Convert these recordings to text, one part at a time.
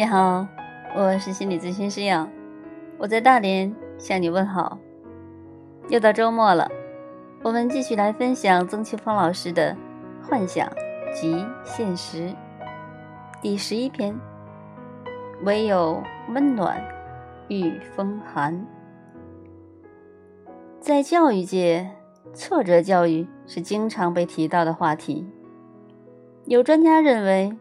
你好，我是心理咨询师杨，我在大连向你问好。又到周末了，我们继续来分享曾庆峰老师的《幻想及现实》第十一篇：唯有温暖御风寒。在教育界，挫折教育是经常被提到的话题。有专家认为。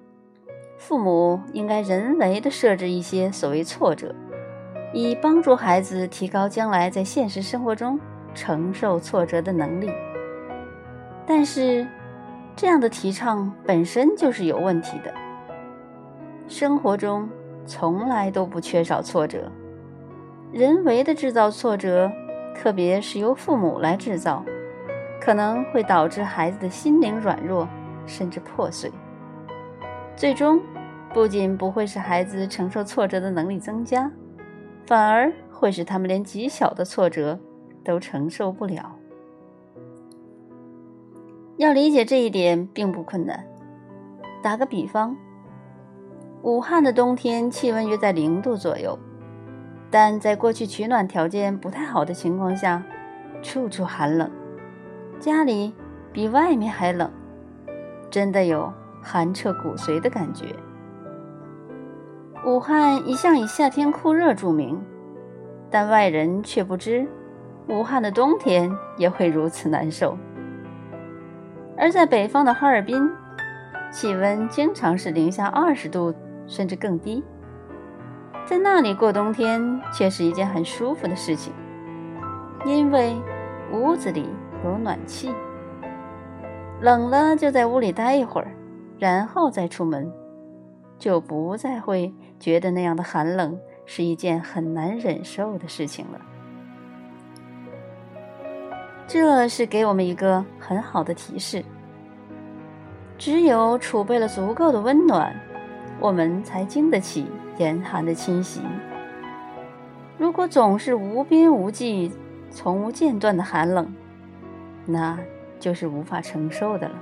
父母应该人为的设置一些所谓挫折，以帮助孩子提高将来在现实生活中承受挫折的能力。但是，这样的提倡本身就是有问题的。生活中从来都不缺少挫折，人为的制造挫折，特别是由父母来制造，可能会导致孩子的心灵软弱，甚至破碎。最终，不仅不会使孩子承受挫折的能力增加，反而会使他们连极小的挫折都承受不了。要理解这一点并不困难。打个比方，武汉的冬天气温约在零度左右，但在过去取暖条件不太好的情况下，处处寒冷，家里比外面还冷，真的有。寒彻骨髓的感觉。武汉一向以夏天酷热著名，但外人却不知，武汉的冬天也会如此难受。而在北方的哈尔滨，气温经常是零下二十度甚至更低，在那里过冬天却是一件很舒服的事情，因为屋子里有暖气，冷了就在屋里待一会儿。然后再出门，就不再会觉得那样的寒冷是一件很难忍受的事情了。这是给我们一个很好的提示：只有储备了足够的温暖，我们才经得起严寒的侵袭。如果总是无边无际、从无间断的寒冷，那就是无法承受的了。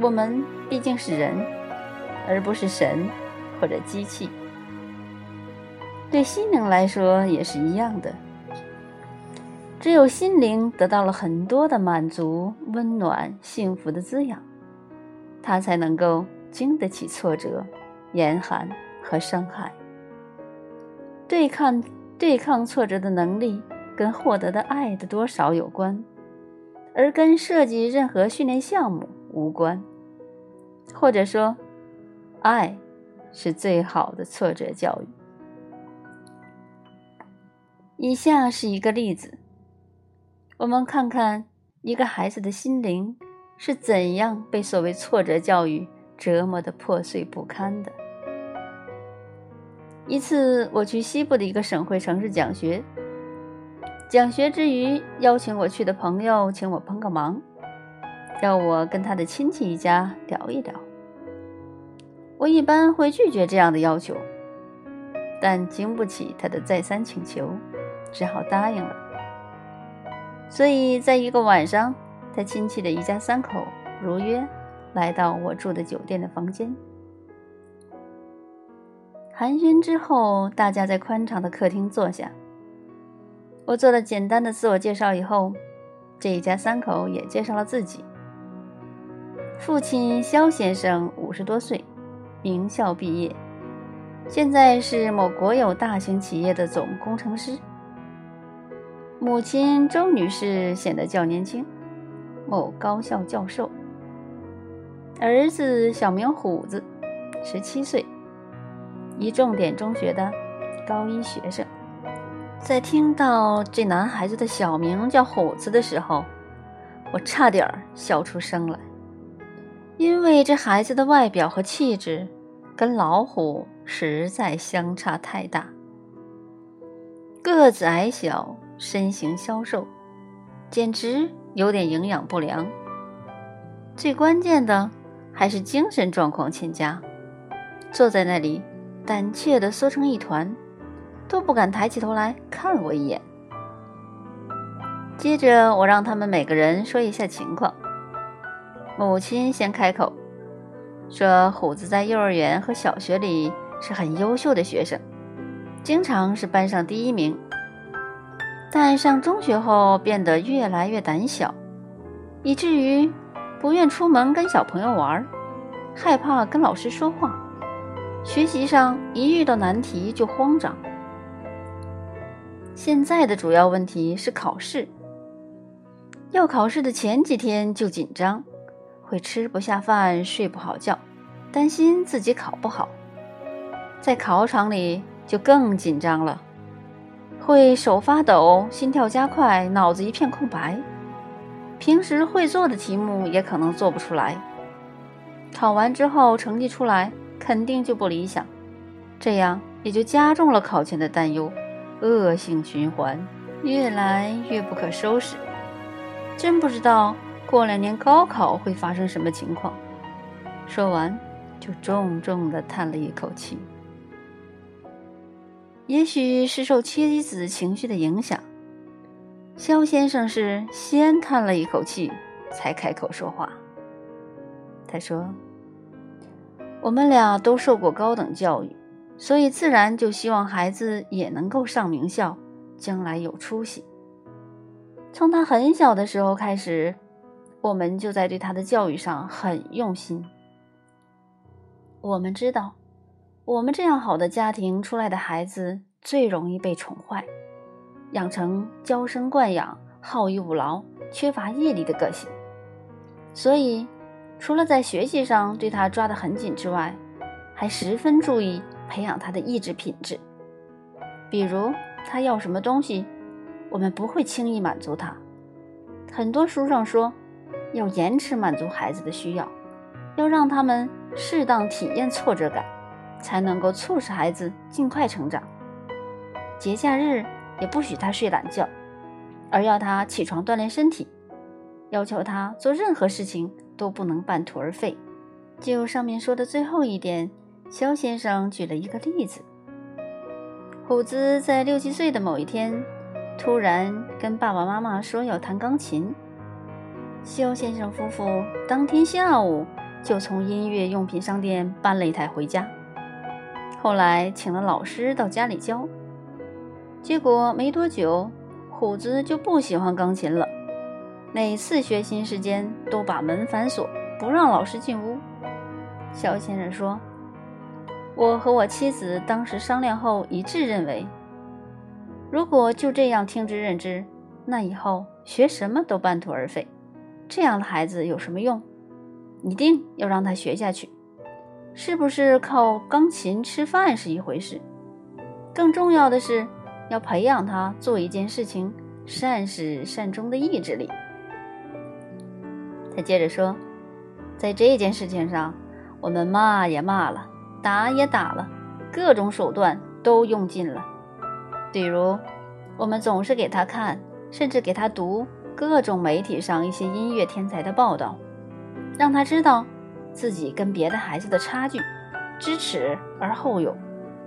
我们毕竟是人，而不是神或者机器。对心灵来说也是一样的。只有心灵得到了很多的满足、温暖、幸福的滋养，它才能够经得起挫折、严寒和伤害。对抗对抗挫折的能力，跟获得的爱的多少有关，而跟设计任何训练项目。无关，或者说，爱是最好的挫折教育。以下是一个例子，我们看看一个孩子的心灵是怎样被所谓挫折教育折磨的破碎不堪的。一次，我去西部的一个省会城市讲学，讲学之余，邀请我去的朋友请我帮个忙。要我跟他的亲戚一家聊一聊，我一般会拒绝这样的要求，但经不起他的再三请求，只好答应了。所以，在一个晚上，他亲戚的一家三口如约来到我住的酒店的房间。寒暄之后，大家在宽敞的客厅坐下。我做了简单的自我介绍以后，这一家三口也介绍了自己。父亲肖先生五十多岁，名校毕业，现在是某国有大型企业的总工程师。母亲周女士显得较年轻，某高校教授。儿子小名虎子，十七岁，一重点中学的高一学生。在听到这男孩子的小名叫虎子的时候，我差点笑出声来。因为这孩子的外表和气质，跟老虎实在相差太大。个子矮小，身形消瘦，简直有点营养不良。最关键的还是精神状况欠佳，坐在那里胆怯的缩成一团，都不敢抬起头来看我一眼。接着，我让他们每个人说一下情况。母亲先开口说：“虎子在幼儿园和小学里是很优秀的学生，经常是班上第一名。但上中学后变得越来越胆小，以至于不愿出门跟小朋友玩，害怕跟老师说话，学习上一遇到难题就慌张。现在的主要问题是考试，要考试的前几天就紧张，会吃不下饭、睡不好觉，担心自己考不好。在考场里就更紧张了，会手发抖、心跳加快、脑子一片空白。平时会做的题目也可能做不出来。考完之后成绩出来肯定就不理想，这样也就加重了考前的担忧。恶性循环，越来越不可收拾。真不知道过两年高考会发生什么情况。说完，就重重地叹了一口气。也许是受妻子情绪的影响，肖先生是先叹了一口气，才开口说话。他说：“我们俩都受过高等教育。”所以，自然就希望孩子也能够上名校，将来有出息。从他很小的时候开始，我们就在对他的教育上很用心。我们知道，我们这样好的家庭出来的孩子最容易被宠坏，养成娇生惯养、好逸恶劳、缺乏毅力的个性。所以，除了在学习上对他抓得很紧之外，还十分注意。培养他的意志品质，比如他要什么东西，我们不会轻易满足他。很多书上说，要延迟满足孩子的需要，要让他们适当体验挫折感，才能够促使孩子尽快成长。节假日也不许他睡懒觉，而要他起床锻炼身体，要求他做任何事情都不能半途而废。就上面说的最后一点。肖先生举了一个例子：虎子在六七岁的某一天，突然跟爸爸妈妈说要弹钢琴。肖先生夫妇当天下午就从音乐用品商店搬了一台回家，后来请了老师到家里教。结果没多久，虎子就不喜欢钢琴了，每次学琴时间都把门反锁，不让老师进屋。肖先生说。我和我妻子当时商量后一致认为，如果就这样听之任之，那以后学什么都半途而废。这样的孩子有什么用？一定要让他学下去。是不是靠钢琴吃饭是一回事，更重要的是要培养他做一件事情善始善终的意志力。他接着说，在这件事情上，我们骂也骂了。打也打了，各种手段都用尽了。比如，我们总是给他看，甚至给他读各种媒体上一些音乐天才的报道，让他知道自己跟别的孩子的差距，知耻而后勇，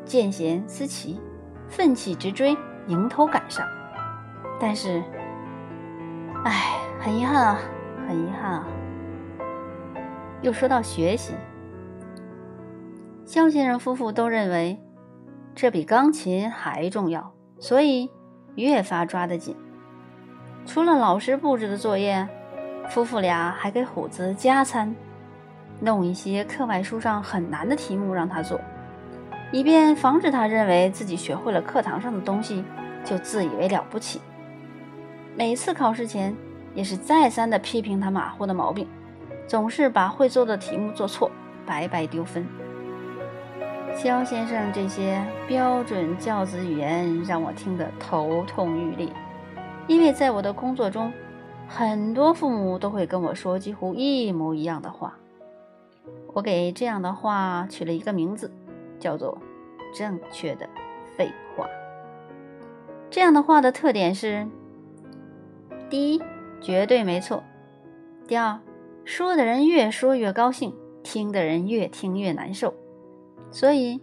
见贤思齐，奋起直追，迎头赶上。但是，唉，很遗憾啊，很遗憾啊。又说到学习。肖先生夫妇都认为，这比钢琴还重要，所以越发抓得紧。除了老师布置的作业，夫妇俩还给虎子加餐，弄一些课外书上很难的题目让他做，以便防止他认为自己学会了课堂上的东西就自以为了不起。每次考试前，也是再三的批评他马虎的毛病，总是把会做的题目做错，白白丢分。肖先生这些标准教子语言让我听得头痛欲裂，因为在我的工作中，很多父母都会跟我说几乎一模一样的话。我给这样的话取了一个名字，叫做“正确的废话”。这样的话的特点是：第一，绝对没错；第二，说的人越说越高兴，听的人越听越难受。所以，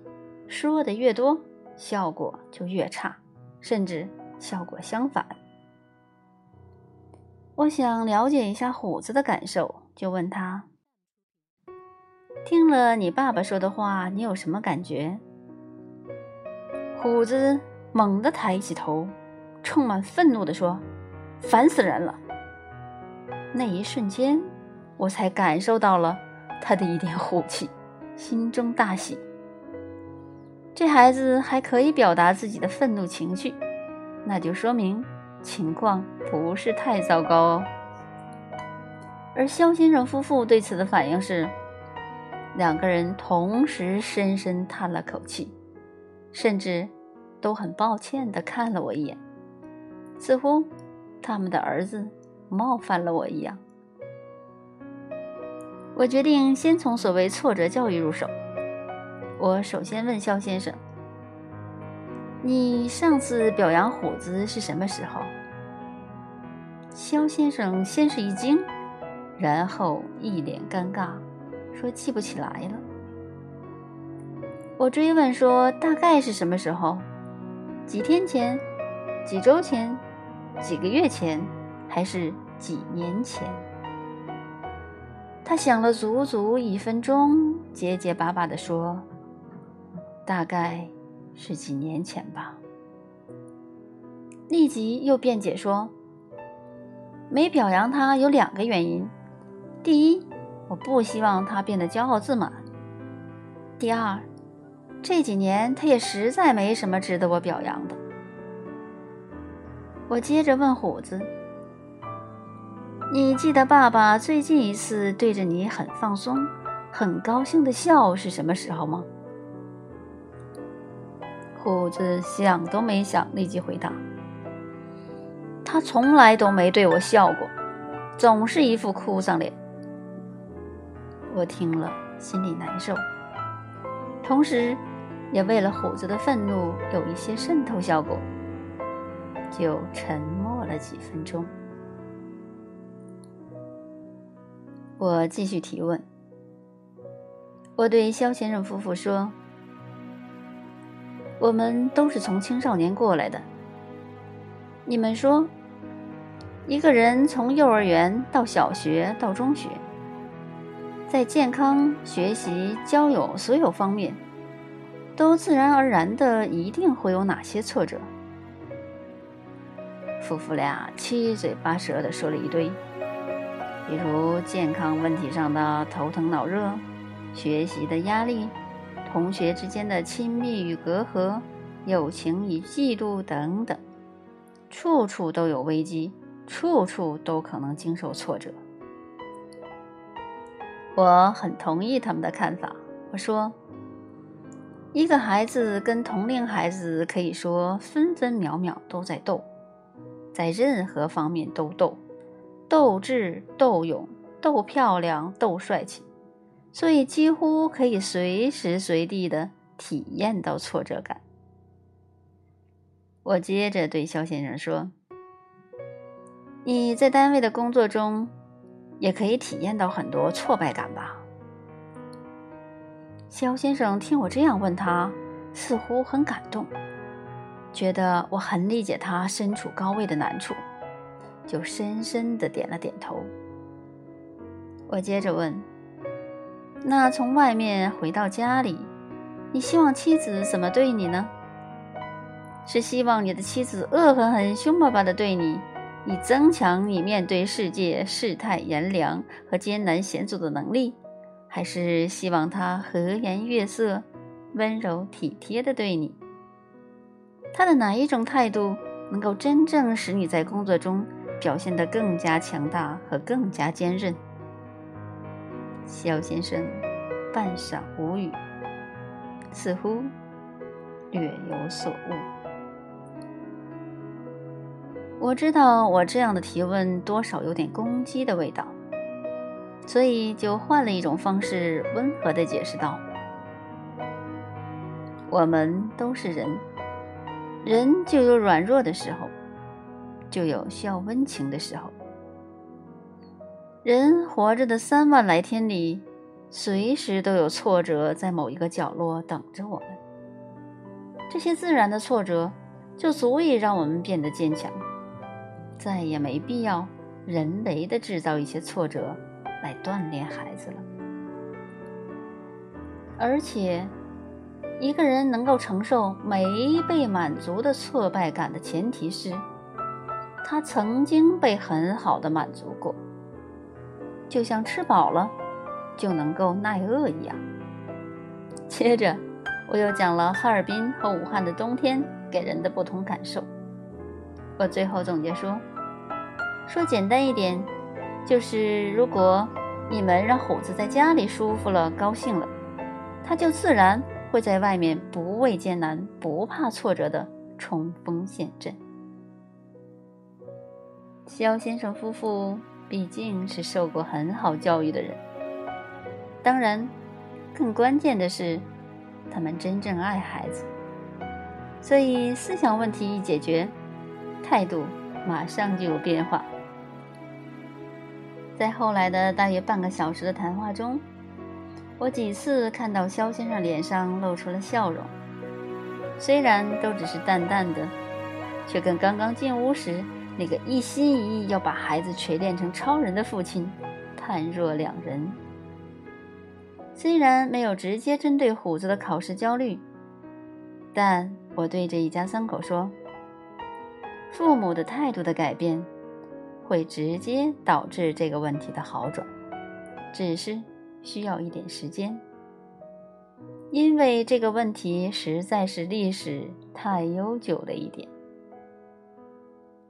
说的越多，效果就越差，甚至效果相反。我想了解一下虎子的感受，就问他：“听了你爸爸说的话，你有什么感觉？虎子猛地抬起头，充满愤怒地说：“烦死人了！”那一瞬间，我才感受到了他的一点虎气，心中大喜。这孩子还可以表达自己的愤怒情绪，那就说明情况不是太糟糕哦。而肖先生夫妇对此的反应是，两个人同时深深叹了口气，甚至都很抱歉地看了我一眼，似乎他们的儿子冒犯了我一样。我决定先从所谓挫折教育入手。我首先问肖先生：“你上次表扬虎子是什么时候？”肖先生先是一惊，然后一脸尴尬，说：“记不起来了。”我追问说：“大概是什么时候？几天前？几周前？几个月前？还是几年前？”他想了足足一分钟，结结巴巴地说。大概是几年前吧。立即又辩解说：“没表扬他有两个原因，第一，我不希望他变得骄傲自满；第二，这几年他也实在没什么值得我表扬的。”我接着问虎子：“你记得爸爸最近一次对着你很放松、很高兴的笑是什么时候吗？”虎子想都没想，立即回答：“他从来都没对我笑过，总是一副哭丧脸。”我听了心里难受，同时也为了虎子的愤怒有一些渗透效果，就沉默了几分钟。我继续提问，我对肖先生夫妇说。我们都是从青少年过来的。你们说，一个人从幼儿园到小学到中学，在健康、学习、交友所有方面，都自然而然的一定会有哪些挫折？夫妇俩七嘴八舌的说了一堆，比如健康问题上的头疼脑热，学习的压力。同学之间的亲密与隔阂，友情与嫉妒等等，处处都有危机，处处都可能经受挫折。我很同意他们的看法。我说，一个孩子跟同龄孩子可以说分分秒秒都在斗，在任何方面都斗，斗智、斗勇、斗漂亮、斗帅气。所以几乎可以随时随地的体验到挫折感。我接着对肖先生说：“你在单位的工作中，也可以体验到很多挫败感吧？”肖先生听我这样问他，似乎很感动，觉得我很理解他身处高位的难处，就深深的点了点头。我接着问。那从外面回到家里，你希望妻子怎么对你呢？是希望你的妻子恶狠狠、凶巴巴的对你，以增强你面对世界世态炎凉和艰难险阻的能力，还是希望他和颜悦色、温柔体贴的对你？他的哪一种态度能够真正使你在工作中表现得更加强大和更加坚韧？肖先生半晌无语，似乎略有所悟。我知道我这样的提问多少有点攻击的味道，所以就换了一种方式，温和的解释道：“我们都是人，人就有软弱的时候，就有需要温情的时候。”人活着的三万来天里，随时都有挫折在某一个角落等着我们。这些自然的挫折，就足以让我们变得坚强，再也没必要人为的制造一些挫折来锻炼孩子了。而且，一个人能够承受没被满足的挫败感的前提是，他曾经被很好的满足过，就像吃饱了就能够耐饿一样。接着，我又讲了哈尔滨和武汉的冬天给人的不同感受。我最后总结说：说简单一点，就是如果你们让虎子在家里舒服了、高兴了，他就自然。会在外面不畏艰难、不怕挫折的冲锋陷阵。肖先生夫妇毕竟是受过很好教育的人，当然，更关键的是，他们真正爱孩子，所以思想问题一解决，态度马上就有变化。在后来的大约半个小时的谈话中。我几次看到肖先生脸上露出了笑容，虽然都只是淡淡的，却跟刚刚进屋时那个一心一意要把孩子锤炼成超人的父亲判若两人。虽然没有直接针对虎子的考试焦虑，但我对这一家三口说：父母的态度的改变，会直接导致这个问题的好转，只是。需要一点时间，因为这个问题实在是历史太悠久了一点。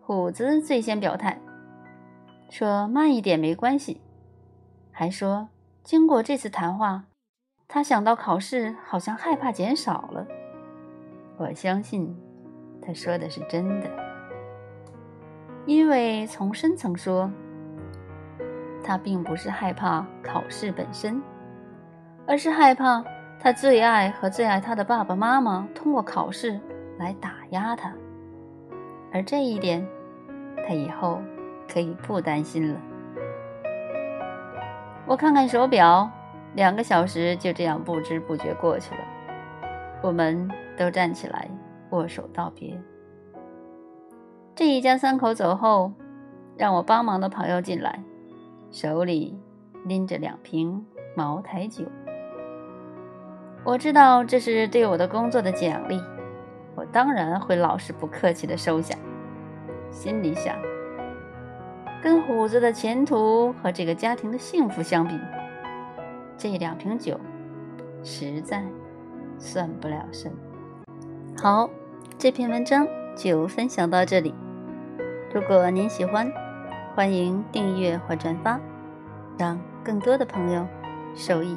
虎子最先表态，说慢一点没关系，还说经过这次谈话，他想到考试好像害怕减少了。我相信他说的是真的，因为从深层说。他并不是害怕考试本身，而是害怕他最爱和最爱他的爸爸妈妈通过考试来打压他，而这一点，他以后可以不担心了。我看看手表，两个小时就这样不知不觉过去了。我们都站起来握手道别。这一家三口走后，让我帮忙的朋友进来。手里拎着两瓶茅台酒，我知道这是对我的工作的奖励，我当然会老实不客气的收下。心里想，跟虎子的前途和这个家庭的幸福相比，这两瓶酒实在算不了什么。好，这篇文章就分享到这里。如果您喜欢，欢迎订阅或转发，让更多的朋友受益。